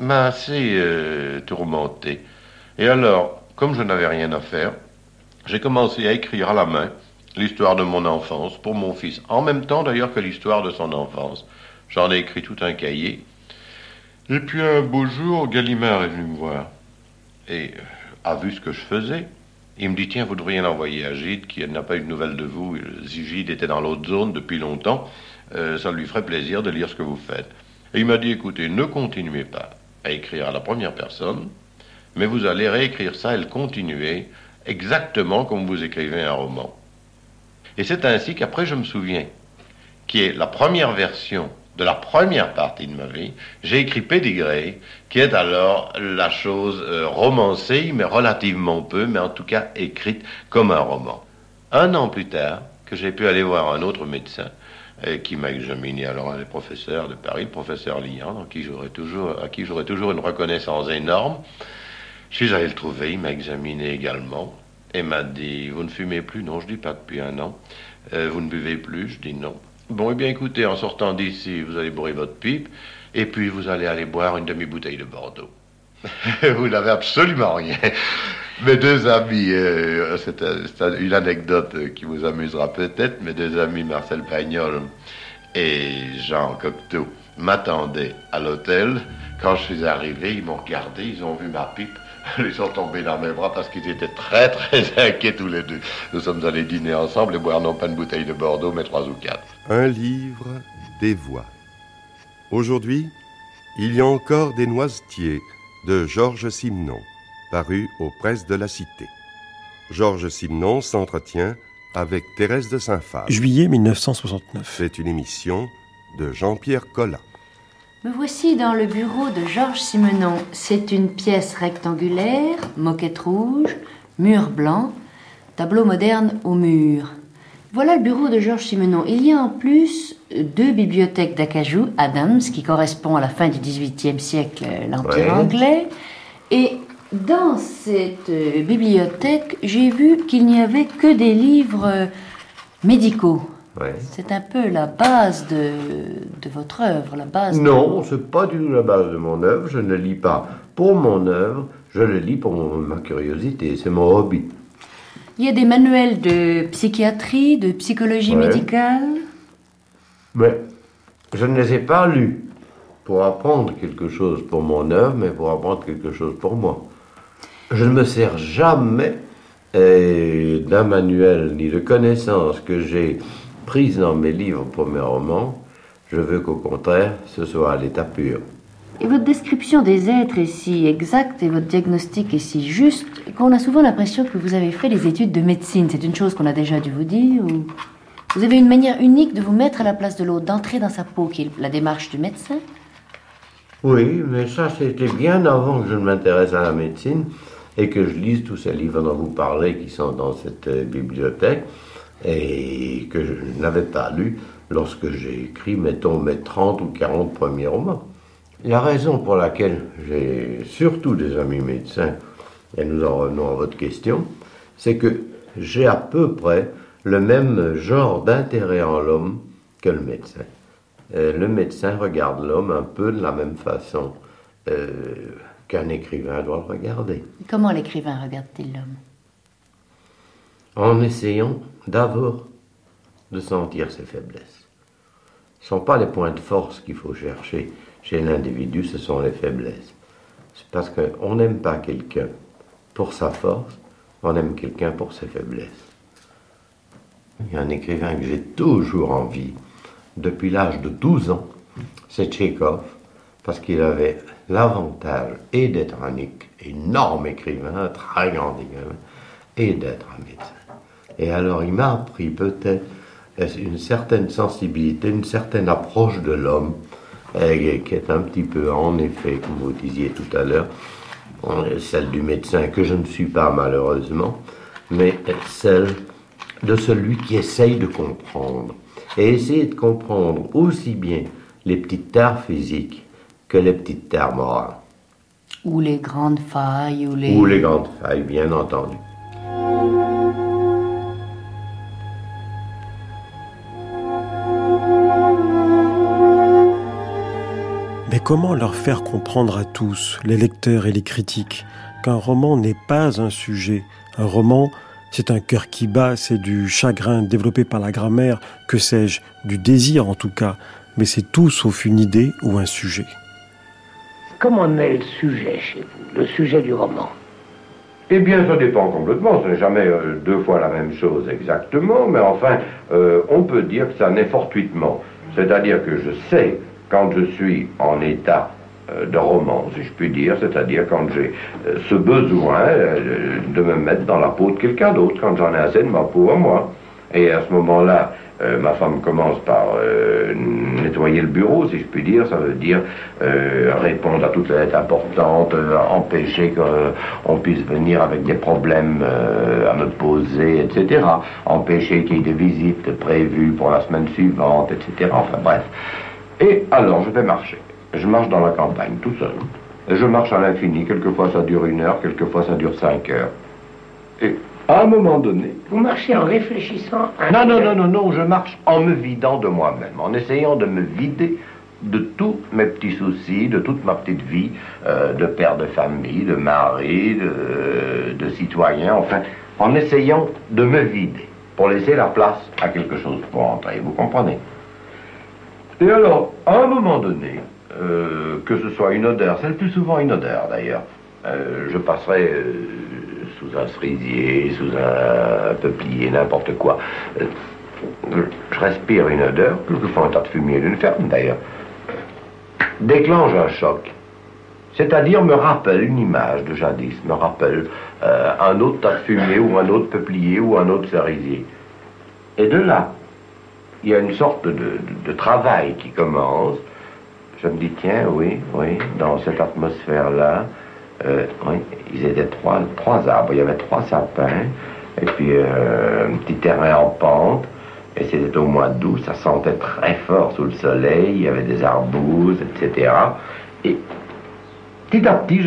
m'a assez euh, tourmenté. Et alors, comme je n'avais rien à faire, j'ai commencé à écrire à la main l'histoire de mon enfance pour mon fils, en même temps d'ailleurs que l'histoire de son enfance. J'en ai écrit tout un cahier. Et puis un beau jour, Gallimard est venu me voir et euh, a vu ce que je faisais. Il me dit Tiens, vous devriez l'envoyer à Gide, qui n'a pas eu de nouvelles de vous. Gide était dans l'autre zone depuis longtemps. Euh, ça lui ferait plaisir de lire ce que vous faites. Et il m'a dit Écoutez, ne continuez pas à écrire à la première personne, mais vous allez réécrire ça et le continuer exactement comme vous écrivez un roman. Et c'est ainsi qu'après, je me souviens, qui est la première version de la première partie de ma vie, j'ai écrit Pédigré, qui est alors la chose euh, romancée, mais relativement peu, mais en tout cas écrite comme un roman. Un an plus tard, que j'ai pu aller voir un autre médecin, euh, qui m'a examiné alors un des professeurs de Paris, le professeur Lian, qui toujours, à qui j'aurais toujours une reconnaissance énorme. Je suis allé le trouver, il m'a examiné également et m'a dit Vous ne fumez plus Non, je dis pas depuis un an. Euh, vous ne buvez plus Je dis non. Bon, eh bien écoutez, en sortant d'ici, vous allez bourrer votre pipe et puis vous allez aller boire une demi-bouteille de Bordeaux. [laughs] vous n'avez absolument rien. Mes deux amis, euh, c'est un- c'est un- une anecdote qui vous amusera peut-être, mes deux amis Marcel Pagnol et Jean Cocteau m'attendaient à l'hôtel. Quand je suis arrivé, ils m'ont regardé, ils ont vu ma pipe. Ils sont tombés dans mes bras parce qu'ils étaient très très [laughs] inquiets tous les deux. Nous sommes allés dîner ensemble et boire non pas une bouteille de Bordeaux, mais trois ou quatre. Un livre, des voix. Aujourd'hui, il y a encore des noisetiers de Georges Simenon, paru aux presses de la Cité. Georges Simenon s'entretient avec Thérèse de Saint-Phal. Juillet 1969. C'est une émission de Jean-Pierre Collat. Me voici dans le bureau de Georges Simenon. C'est une pièce rectangulaire, moquette rouge, mur blanc, tableau moderne au mur. Voilà le bureau de Georges Simenon. Il y a en plus deux bibliothèques d'acajou, Adams, qui correspond à la fin du XVIIIe siècle, l'Empire Ouais. anglais. Et dans cette euh, bibliothèque, j'ai vu qu'il n'y avait que des livres euh, médicaux. Ouais. C'est un peu la base de, de votre œuvre, la base. de- Non, c'est pas du tout la base de mon œuvre. Je ne lis pas pour mon œuvre, je le lis pour mon- ma curiosité. C'est mon hobby. Il y a des manuels de psychiatrie, de psychologie Ouais. médicale. Mais je ne les ai pas lus pour apprendre quelque chose pour mon œuvre, mais pour apprendre quelque chose pour moi. Je ne me sers jamais euh, d'un manuel ni de connaissances que j'ai prises dans mes livres pour mes romans. Je veux qu'au contraire, ce soit à l'état pur. Et votre description des êtres est si exacte et votre diagnostic est si juste qu'on a souvent l'impression que vous avez fait des études de médecine. C'est une chose qu'on a déjà dû vous dire ou vous avez une manière unique de vous mettre à la place de l'autre, d'entrer dans sa peau, qui est la démarche du médecin. Oui, mais ça, c'était bien avant que je ne m'intéresse à la médecine et que je lise tous ces livres dont vous parlez qui sont dans cette euh, bibliothèque et que je n'avais pas lu lorsque j'ai écrit, mettons, mes 30 ou 40 premiers romans. La raison pour laquelle j'ai surtout des amis médecins, et nous en revenons à votre question, c'est que j'ai à peu près le même genre d'intérêt en l'homme que le médecin. Euh, le médecin regarde l'homme un peu de la même façon euh, qu'un écrivain doit le regarder. Comment l'écrivain regarde-t-il l'homme? En essayant d'abord de sentir ses faiblesses. Ce ne sont pas les points de force qu'il faut chercher chez l'individu, ce sont les faiblesses. C'est parce qu'on n'aime pas quelqu'un pour sa force, on aime quelqu'un pour ses faiblesses. Il y a un écrivain que j'ai toujours envie, depuis l'âge de 12 ans, c'est Tchekhov, parce qu'il avait l'avantage et d'être un énorme écrivain, très grand écrivain, et d'être un médecin. Et alors il m'a appris peut-être une certaine sensibilité, une certaine approche de l'homme, qui est un petit peu, en effet, comme vous disiez tout à l'heure, celle du médecin, que je ne suis pas malheureusement, mais celle de celui qui essaye de comprendre. Et essayer de comprendre aussi bien les petites tares physiques que les petites tares morales. Ou les grandes failles, ou les... Ou les grandes failles, bien entendu. Comment leur faire comprendre à tous, les lecteurs et les critiques, qu'un roman n'est pas un sujet Un roman, c'est un cœur qui bat, c'est du chagrin développé par la grammaire, que sais-je, du désir en tout cas, mais c'est tout sauf une idée ou un sujet. Comment est le sujet chez vous, le sujet du roman? Eh bien, ça dépend complètement. Ce n'est jamais euh, deux fois la même chose exactement, mais enfin, euh, on peut dire que ça naît fortuitement. C'est-à-dire que je sais quand je suis en état euh, de roman, si je puis dire, c'est-à-dire quand j'ai ce besoin de me mettre dans la peau de quelqu'un d'autre, quand j'en ai assez de ma peau à moi. Et à ce moment-là, euh, ma femme commence par euh, nettoyer le bureau, si je puis dire. Ça veut dire euh, répondre à toutes les lettres importantes, empêcher qu'on puisse venir avec des problèmes à me poser, etc. Empêcher qu'il y ait des visites prévues pour la semaine suivante, etc. Enfin bref. Et alors, je vais marcher. Je marche dans la campagne, tout seul. Et je marche à l'infini. Quelquefois, ça dure une heure, quelquefois, ça dure cinq heures. Et à un moment donné. Vous marchez en réfléchissant à. Non, non, non, non, non, je marche en me vidant de moi-même, en essayant de me vider de tous mes petits soucis, de toute ma petite vie, euh, de père de famille, de mari, de, de citoyen, enfin, en essayant de me vider pour laisser la place à quelque chose pour entrer, vous comprenez? Et alors, à un moment donné, euh, que ce soit une odeur, c'est le plus souvent une odeur d'ailleurs, euh, je passerai sous un cerisier, sous un peuplier, n'importe quoi. Euh, je respire une odeur, quelquefois un tas de fumier d'une ferme d'ailleurs, déclenche un choc. C'est-à-dire me rappelle une image de jadis, me rappelle euh, un autre tas de fumier ou un autre peuplier ou un autre cerisier. Et de là, il y a une sorte de travail qui commence. Je me dis, tiens, oui, oui, dans cette atmosphère-là, euh, oui, ils étaient trois, trois arbres. Il y avait trois sapins, et puis euh, un petit terrain en pente. Et c'était au mois d'août, ça sentait très fort sous le soleil, il y avait des arbouses, etc. Et petit à petit,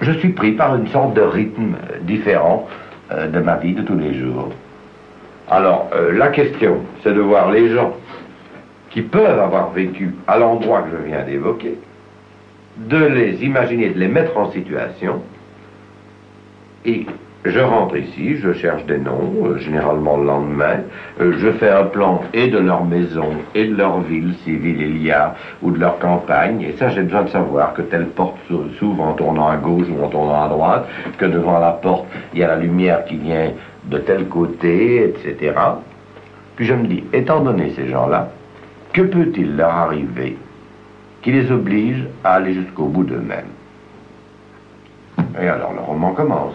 je, suis pris par une sorte de rythme différent euh, de ma vie de tous les jours. Alors, la question, c'est de voir les gens qui peuvent avoir vécu à l'endroit que je viens d'évoquer, de les imaginer, de les mettre en situation. Et je rentre ici, je cherche des noms, euh, généralement le lendemain. Euh, je fais un plan et de leur maison, et de leur ville, si ville il y a, ou de leur campagne. Et ça, j'ai besoin de savoir que telle porte s'ouvre en tournant à gauche ou en tournant à droite, que devant la porte, il y a la lumière qui vient de tel côté, etc. Puis je me dis, étant donné ces gens-là, que peut-il leur arriver qui les oblige à aller jusqu'au bout d'eux-mêmes? Et alors le roman commence.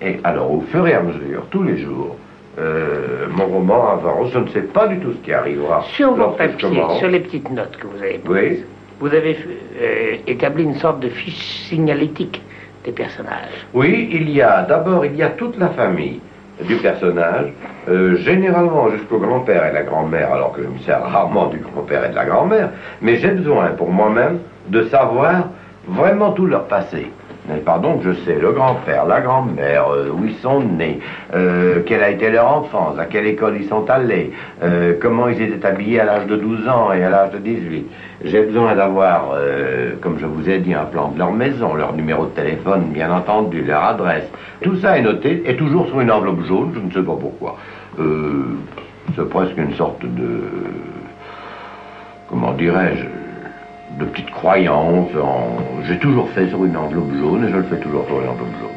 Et alors au fur et à mesure, tous les jours, euh, mon roman avance, je ne sais pas du tout ce qui arrivera. Sur vos papiers, sur les petites notes que vous avez prises, vous avez euh, établi une sorte de fiche signalétique des personnages. Oui, il y a, d'abord, il y a toute la famille du personnage, euh, généralement jusqu'au grand-père et la grand-mère, alors que je me sers rarement du grand-père et de la grand-mère, mais j'ai besoin pour moi-même de savoir vraiment tout leur passé. Mais pardon, je sais, le grand-père, la grand-mère, euh, où ils sont nés, euh, quelle a été leur enfance, à quelle école ils sont allés, euh, comment ils étaient habillés à l'âge de 12 ans et à l'âge de 18. J'ai besoin d'avoir, comme je vous ai dit, un plan de leur maison, leur numéro de téléphone, bien entendu, leur adresse. Tout ça est noté, et toujours sur une enveloppe jaune, je ne sais pas pourquoi. C'est presque une sorte de... Comment dirais-je de petites croyances. en- J'ai toujours fait sur une enveloppe jaune et je le fais toujours sur une enveloppe jaune.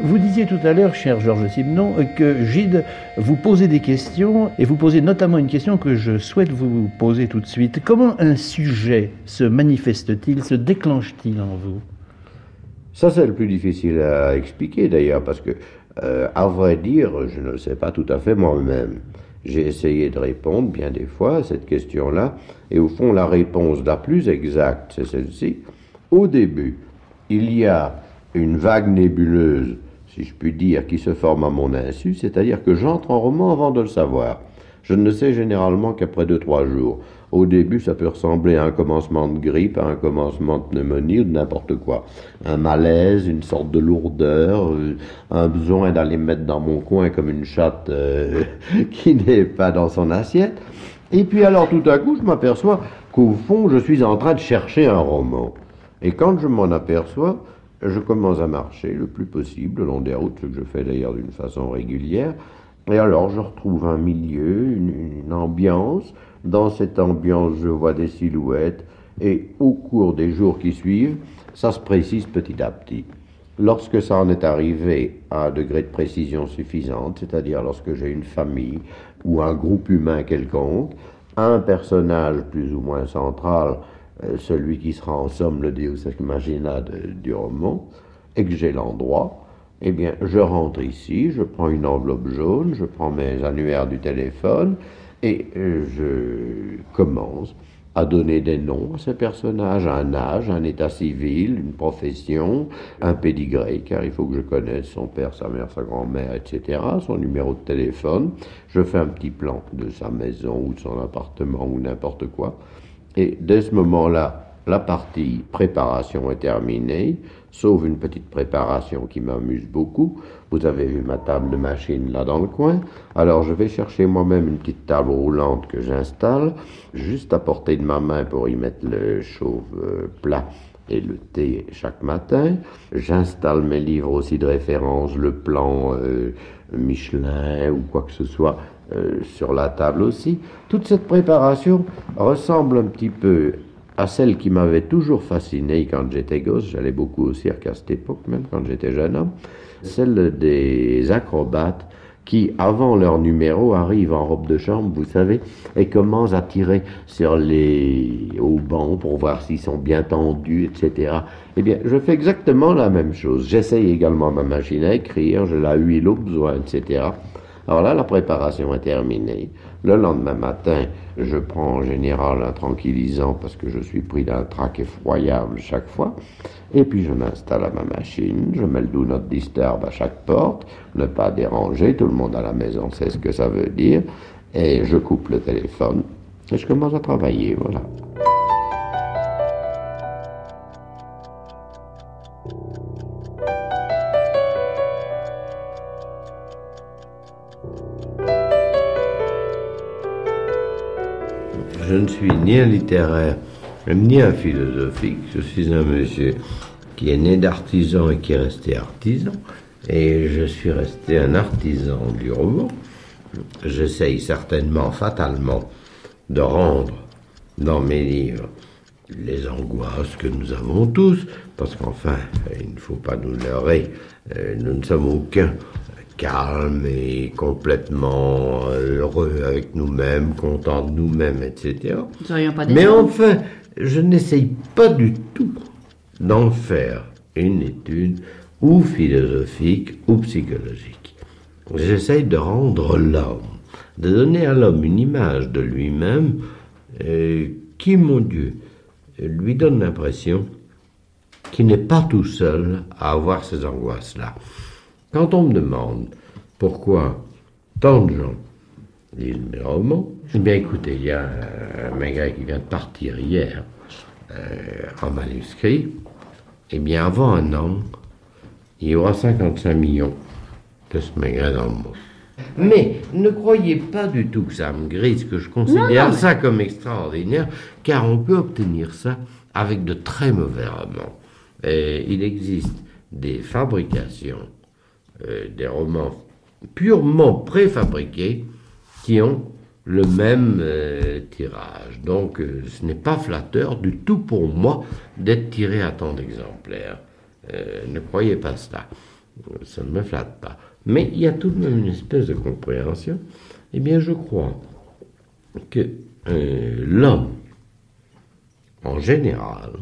Vous disiez tout à l'heure, cher Georges Simenon, que Gide vous posait des questions, et vous posez notamment une question que je souhaite vous poser tout de suite. Comment un sujet se manifeste-t-il, se déclenche-t-il en vous? Ça, c'est le plus difficile à expliquer d'ailleurs, parce que, euh, à vrai dire, je ne le sais pas tout à fait moi-même. J'ai essayé de répondre bien des fois à cette question-là, et au fond, la réponse la plus exacte, c'est celle-ci. Au début, il y a une vague nébuleuse, si je puis dire, qui se forme à mon insu, c'est-à-dire que j'entre en roman avant de le savoir. Je ne le sais généralement qu'après deux, trois jours. Au début, ça peut ressembler à un commencement de grippe, à un commencement de pneumonie ou de n'importe quoi. Un malaise, une sorte de lourdeur, euh, un besoin d'aller me mettre dans mon coin comme une chatte euh, [laughs] qui n'est pas dans son assiette. Et puis alors tout à coup, je m'aperçois qu'au fond, je suis en train de chercher un roman. Et quand je m'en aperçois, je commence à marcher le plus possible le long des routes, ce que je fais d'ailleurs d'une façon régulière. Et alors je retrouve un milieu, une, une ambiance. Dans cette ambiance, je vois des silhouettes. Et au cours des jours qui suivent, ça se précise petit à petit. Lorsque ça en est arrivé à un degré de précision suffisante, c'est-à-dire lorsque j'ai une famille ou un groupe humain quelconque, un personnage plus ou moins central, euh, celui qui sera en somme le Deus ex du roman, et que j'ai l'endroit, eh bien, je rentre ici, je prends une enveloppe jaune, je prends mes annuaires du téléphone, et euh, je commence à donner des noms à ces personnages, un âge, un état civil, une profession, un pédigré, car il faut que je connaisse son père, sa mère, sa grand-mère, etc., son numéro de téléphone. Je fais un petit plan de sa maison ou de son appartement ou n'importe quoi. Et dès ce moment-là, la partie préparation est terminée, sauf une petite préparation qui m'amuse beaucoup. Vous avez vu ma table de machine là dans le coin. Alors je vais chercher moi-même une petite table roulante que j'installe, juste à portée de ma main pour y mettre le chauve plat et le thé chaque matin. J'installe mes livres aussi de référence, le plan euh, Michelin ou quoi que ce soit euh, sur la table aussi. Toute cette préparation ressemble un petit peu à celle qui m'avait toujours fasciné quand j'étais gosse. J'allais beaucoup au cirque à cette époque, même quand j'étais jeune homme. Celle des acrobates qui, avant leur numéro, arrivent en robe de chambre, vous savez, et commencent à tirer sur les au banc pour voir s'ils sont bien tendus, etc. Eh bien, je fais exactement la même chose. J'essaye également ma machine à écrire, je la huile au besoin, etc. Alors là, la préparation est terminée. Le lendemain matin, je prends en général un tranquillisant parce que je suis pris d'un trac effroyable chaque fois. Et puis je m'installe à ma machine, je mets le do not disturb à chaque porte, ne pas déranger, tout le monde à la maison sait ce que ça veut dire. Et je coupe le téléphone et je commence à travailler, voilà. Je ne suis ni un littéraire, ni un philosophique. Je suis un monsieur qui est né d'artisan et qui est resté artisan. Et je suis resté un artisan du roman. J'essaye certainement, fatalement, de rendre dans mes livres les angoisses que nous avons tous, parce qu'enfin, il ne faut pas nous leurrer, euh, nous ne sommes aucun calme et complètement heureux avec nous-mêmes, contents de nous-mêmes, etc. Nous pas Mais enfin, je n'essaye pas du tout d'en faire une étude ou philosophique ou psychologique. J'essaye de rendre l'homme, de donner à l'homme une image de lui-même euh, qui, mon Dieu, lui donne l'impression qu'il n'est pas tout seul à avoir ces angoisses-là. Quand on me demande pourquoi tant de gens lisent mes romans, eh bien écoutez, il y a un magret qui vient de partir hier, en manuscrit, eh bien, avant un an, il y aura 55 millions de ce maigret dans le monde. Mais ne croyez pas du tout que ça me grise, que je considère ça comme extraordinaire, car on peut obtenir ça avec de très mauvais romans. Et il existe des fabrications, euh, des romans purement préfabriqués qui ont le même euh, tirage. Donc euh, ce n'est pas flatteur du tout pour moi d'être tiré à tant d'exemplaires. ne croyez pas cela. Ça ne me flatte pas. Mais il y a tout de même une espèce de compréhension. Eh bien, je crois que l'homme, en général,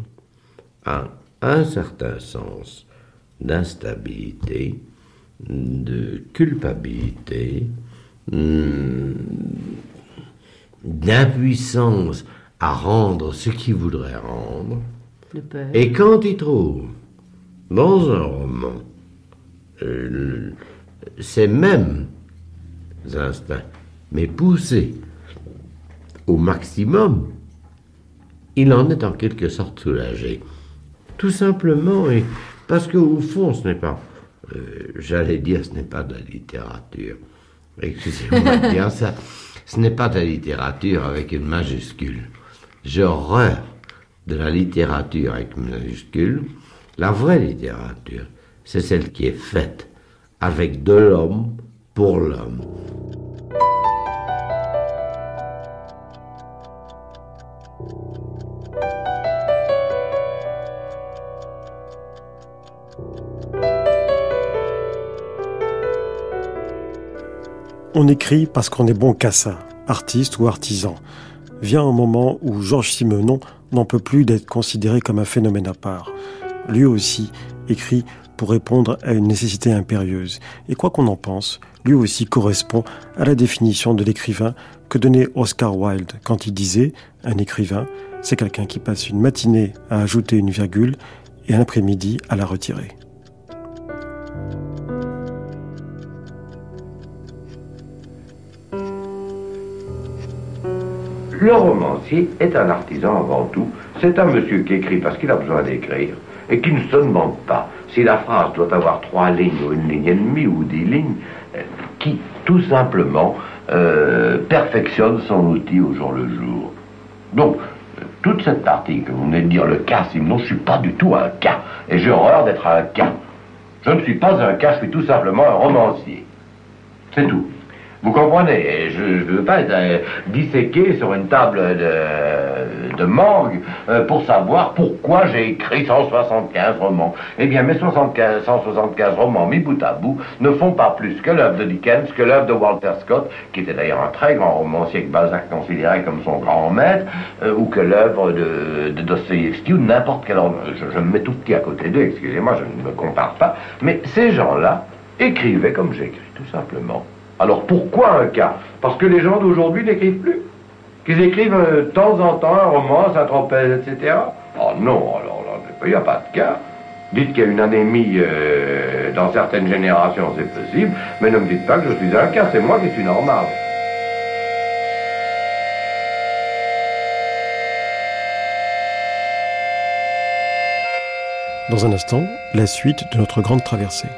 a un certain sens d'instabilité, de culpabilité, hmm, d'impuissance à rendre ce qu'il voudrait rendre. Et quand il trouve dans un roman euh, ces mêmes instincts, mais poussés au maximum, il en est en quelque sorte soulagé. Tout simplement, et parce qu'au fond, ce n'est pas, euh, j'allais dire, ce n'est pas de la littérature. Excusez-moi de dire ça. Ce n'est pas de la littérature avec une majuscule. J'ai horreur de la littérature avec une majuscule. La vraie littérature, c'est celle qui est faite avec de l'homme pour l'homme. On écrit parce qu'on est bon qu'à ça, artiste ou artisan. Vient un moment où Georges Simenon n'en peut plus d'être considéré comme un phénomène à part. Lui aussi écrit pour répondre à une nécessité impérieuse. Et quoi qu'on en pense, lui aussi correspond à la définition de l'écrivain que donnait Oscar Wilde quand il disait un écrivain, c'est quelqu'un qui passe une matinée à ajouter une virgule et un après-midi à la retirer. Le romancier est un artisan avant tout. C'est un monsieur qui écrit parce qu'il a besoin d'écrire et qui ne se demande pas si la phrase doit avoir trois lignes ou une ligne et demie ou dix lignes, euh, qui tout simplement euh, perfectionne son outil au jour le jour. Donc, toute cette partie que vous venez de dire, le cas, sinon je ne suis pas du tout un cas, et j'ai horreur d'être un cas. Je ne suis pas un cas, je suis tout simplement un romancier. C'est tout. Vous comprenez Je ne veux pas être euh, disséqué sur une table de, morgue euh, pour savoir pourquoi j'ai écrit 175 romans. Eh bien, mes 75, 175 romans mis bout à bout ne font pas plus que l'œuvre de Dickens, que l'œuvre de Walter Scott, qui était d'ailleurs un très grand romancier que Balzac considérait comme son grand maître, euh, ou que l'œuvre de, de Dostoevsky, ou n'importe quel roman. Je, je me mets tout petit à côté d'eux, excusez-moi, je ne me compare pas. Mais ces gens-là écrivaient comme j'écris, tout simplement. Alors pourquoi un cas? Parce que les gens d'aujourd'hui n'écrivent plus. Qu'ils écrivent euh, de temps en temps un roman, Saint-Tropez, etc. Oh non, alors il n'y a pas de cas. Dites qu'il y a une anémie euh, dans certaines générations, c'est possible, mais ne me dites pas que je suis un cas, c'est moi qui suis normal. Dans un instant, la suite de notre grande traversée.